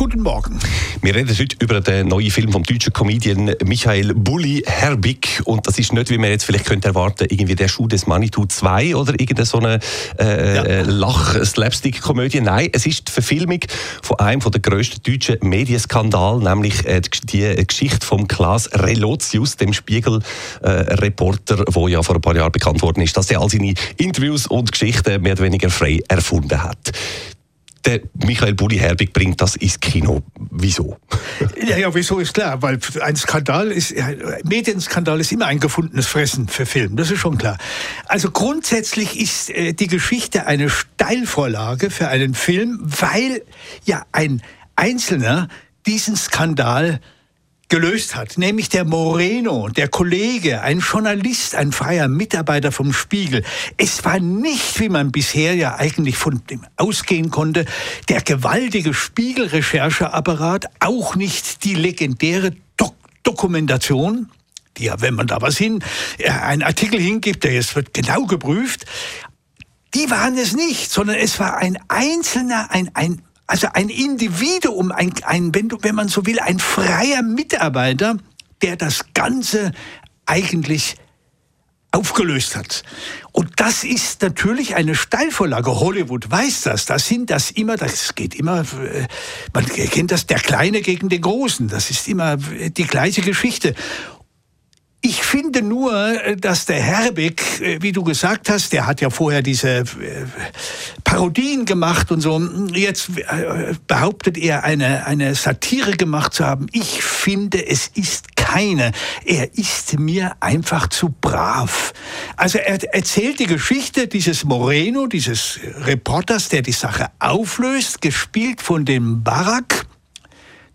Guten Morgen. Wir reden heute über den neuen Film vom deutschen Comedian Michael Bulli Herbig. Und das ist nicht, wie man jetzt vielleicht könnte erwarten, irgendwie der Schuh des Manitou 2 oder irgendeine so eine äh, ja. Äh, Lach-Slapstick-Komödie. Nein, es ist die Verfilmung von einem der grössten deutschen Medienskandale, nämlich äh, die Geschichte von Klaas Relotius, dem Spiegel-Reporter, äh, der ja vor ein paar Jahren bekannt worden ist, dass er all seine Interviews und Geschichten mehr oder weniger frei erfunden hat der Michael Bulli Herbig bringt das ins Kino. Wieso? Ja, ja, wieso ist klar, weil ein Skandal ist, Medienskandal ist immer ein gefundenes Fressen für Film, das ist schon klar. Also grundsätzlich ist äh, die Geschichte eine Steilvorlage für einen Film, weil ja ein Einzelner diesen Skandal gelöst hat, nämlich der Moreno, der Kollege, ein Journalist, ein freier Mitarbeiter vom Spiegel. Es war nicht, wie man bisher ja eigentlich von dem ausgehen konnte, der gewaltige Spiegelrechercheapparat, auch nicht die legendäre Dok Dokumentation, die ja, wenn man da was hin, äh, einen Artikel hingibt, der jetzt wird genau geprüft, die waren es nicht, sondern es war ein einzelner, ein, ein also ein Individuum, ein, ein wenn, du, wenn man so will, ein freier Mitarbeiter, der das Ganze eigentlich aufgelöst hat. Und das ist natürlich eine Steilvorlage. Hollywood weiß das. Das sind das immer, das geht immer, äh, man kennt das, der Kleine gegen den Großen. Das ist immer die gleiche Geschichte. Ich finde nur, äh, dass der Herbig, äh, wie du gesagt hast, der hat ja vorher diese äh, Parodien gemacht und so. Jetzt behauptet er, eine, eine Satire gemacht zu haben. Ich finde, es ist keine. Er ist mir einfach zu brav. Also er erzählt die Geschichte dieses Moreno, dieses Reporters, der die Sache auflöst, gespielt von dem Barack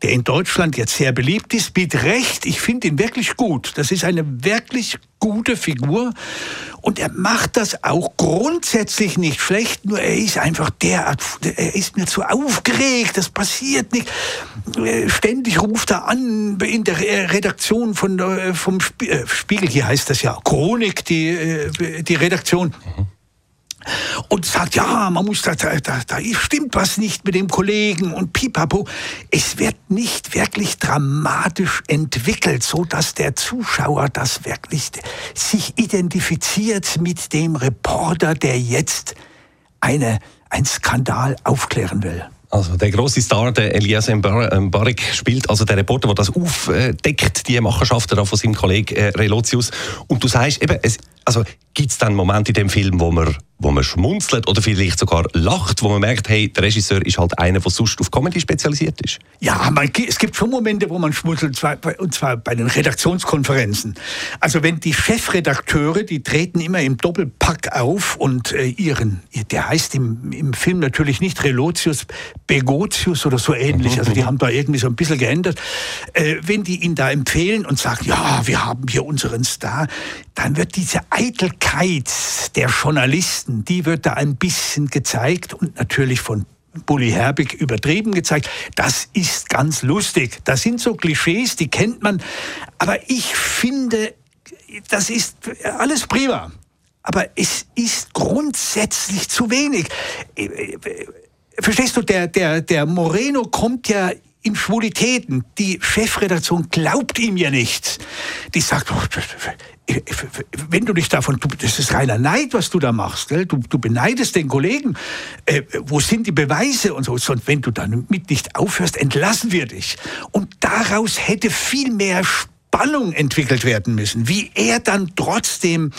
der in Deutschland jetzt sehr beliebt ist, mit Recht. Ich finde ihn wirklich gut. Das ist eine wirklich gute Figur. Und er macht das auch grundsätzlich nicht schlecht, nur er ist einfach derart, er ist mir zu aufgeregt, das passiert nicht. Ständig ruft er an in der Redaktion von, äh, vom äh, Spiegel, hier heißt das ja Chronik, die, äh, die Redaktion. Mhm und sagt, ja, man muss da, da, da, da stimmt was nicht mit dem Kollegen und pipapo. Es wird nicht wirklich dramatisch entwickelt, so dass der Zuschauer das wirklich sich identifiziert mit dem Reporter, der jetzt eine, ein Skandal aufklären will. Also der große Star, der Elias Mbarek, spielt also der Reporter, der das aufdeckt, die Machenschaften von seinem Kollegen äh, Relotius. Und du sagst eben, es, also gibt es dann Momente in dem Film, wo man wo man schmunzelt oder vielleicht sogar lacht, wo man merkt, hey, der Regisseur ist halt einer, der sonst auf Comedy spezialisiert ist? Ja, man, es gibt schon Momente, wo man schmunzelt, und zwar bei den Redaktionskonferenzen. Also wenn die Chefredakteure, die treten immer im Doppelpack auf und äh, ihren, der heißt im, im Film natürlich nicht Relotius, Begotius oder so ähnlich, also die mhm. haben da irgendwie so ein bisschen geändert. Äh, wenn die ihn da empfehlen und sagen, ja, wir haben hier unseren Star, dann wird diese Eitelkeit der Journalisten die wird da ein bisschen gezeigt und natürlich von Bully Herbig übertrieben gezeigt. Das ist ganz lustig. Das sind so Klischees, die kennt man. Aber ich finde, das ist alles prima. Aber es ist grundsätzlich zu wenig. Verstehst du, der, der, der Moreno kommt ja in Schwulitäten. Die Chefredaktion glaubt ihm ja nicht. Die sagt, wenn du dich davon, das ist reiner Neid, was du da machst, gell? Du, du beneidest den Kollegen, äh, wo sind die Beweise und so, und wenn du damit nicht aufhörst, entlassen wir dich. Und daraus hätte viel mehr Spannung entwickelt werden müssen, wie er dann trotzdem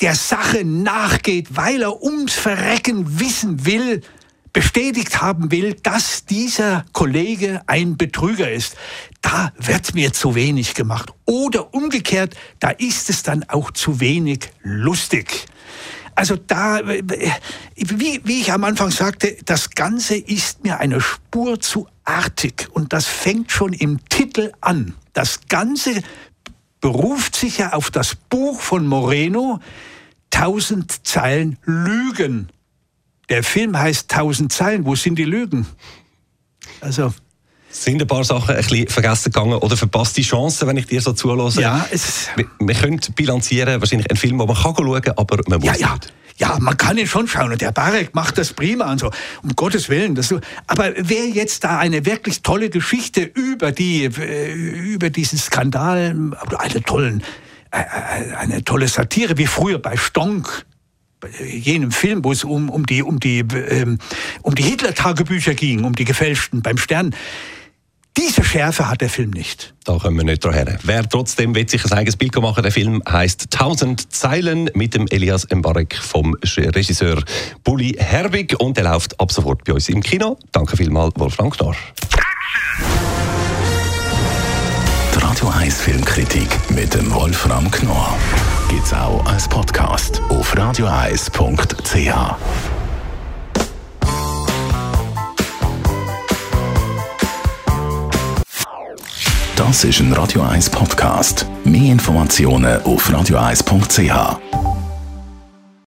der Sache nachgeht, weil er ums Verrecken wissen will, bestätigt haben will, dass dieser Kollege ein Betrüger ist. Da wird mir zu wenig gemacht. Oder umgekehrt, da ist es dann auch zu wenig lustig. Also da, wie, wie ich am Anfang sagte, das Ganze ist mir eine Spur zu artig und das fängt schon im Titel an. Das Ganze beruft sich ja auf das Buch von Moreno, tausend Zeilen Lügen. Der Film heißt tausend Zeilen. Wo sind die Lügen? Also sind ein paar Sachen ein bisschen vergessen gegangen oder verpasste Chancen, wenn ich dir so zulasse? Ja, es wir, wir können bilanzieren, wahrscheinlich einen Film, den man kann schauen kann, aber man muss ja, ja. nicht. Ja, man kann ihn schon schauen und der Barek macht das prima und so, um Gottes Willen. Das so. Aber wer jetzt da eine wirklich tolle Geschichte über, die, äh, über diesen Skandal, eine, tollen, äh, äh, eine tolle Satire, wie früher bei Stonk, jenem Film, wo es um, um die, um die, ähm, um die Hitler-Tagebücher ging, um die gefälschten beim Stern. Diese Schärfe hat der Film nicht. Da kommen wir nicht her. Wer trotzdem will sich ein eigenes Bild machen, der Film heißt Tausend Zeilen mit dem Elias Mbarek vom Regisseur Bully Herbig und der läuft ab sofort bei uns im Kino. Danke vielmals, Wolfgang Knorr. Die Radio 1 Filmkritik mit dem Wolfram Knorr gibt's auch als Podcast auf radioeis.ch. Das ist ein Radio 1 Podcast. Mehr Informationen auf radioeis.ch.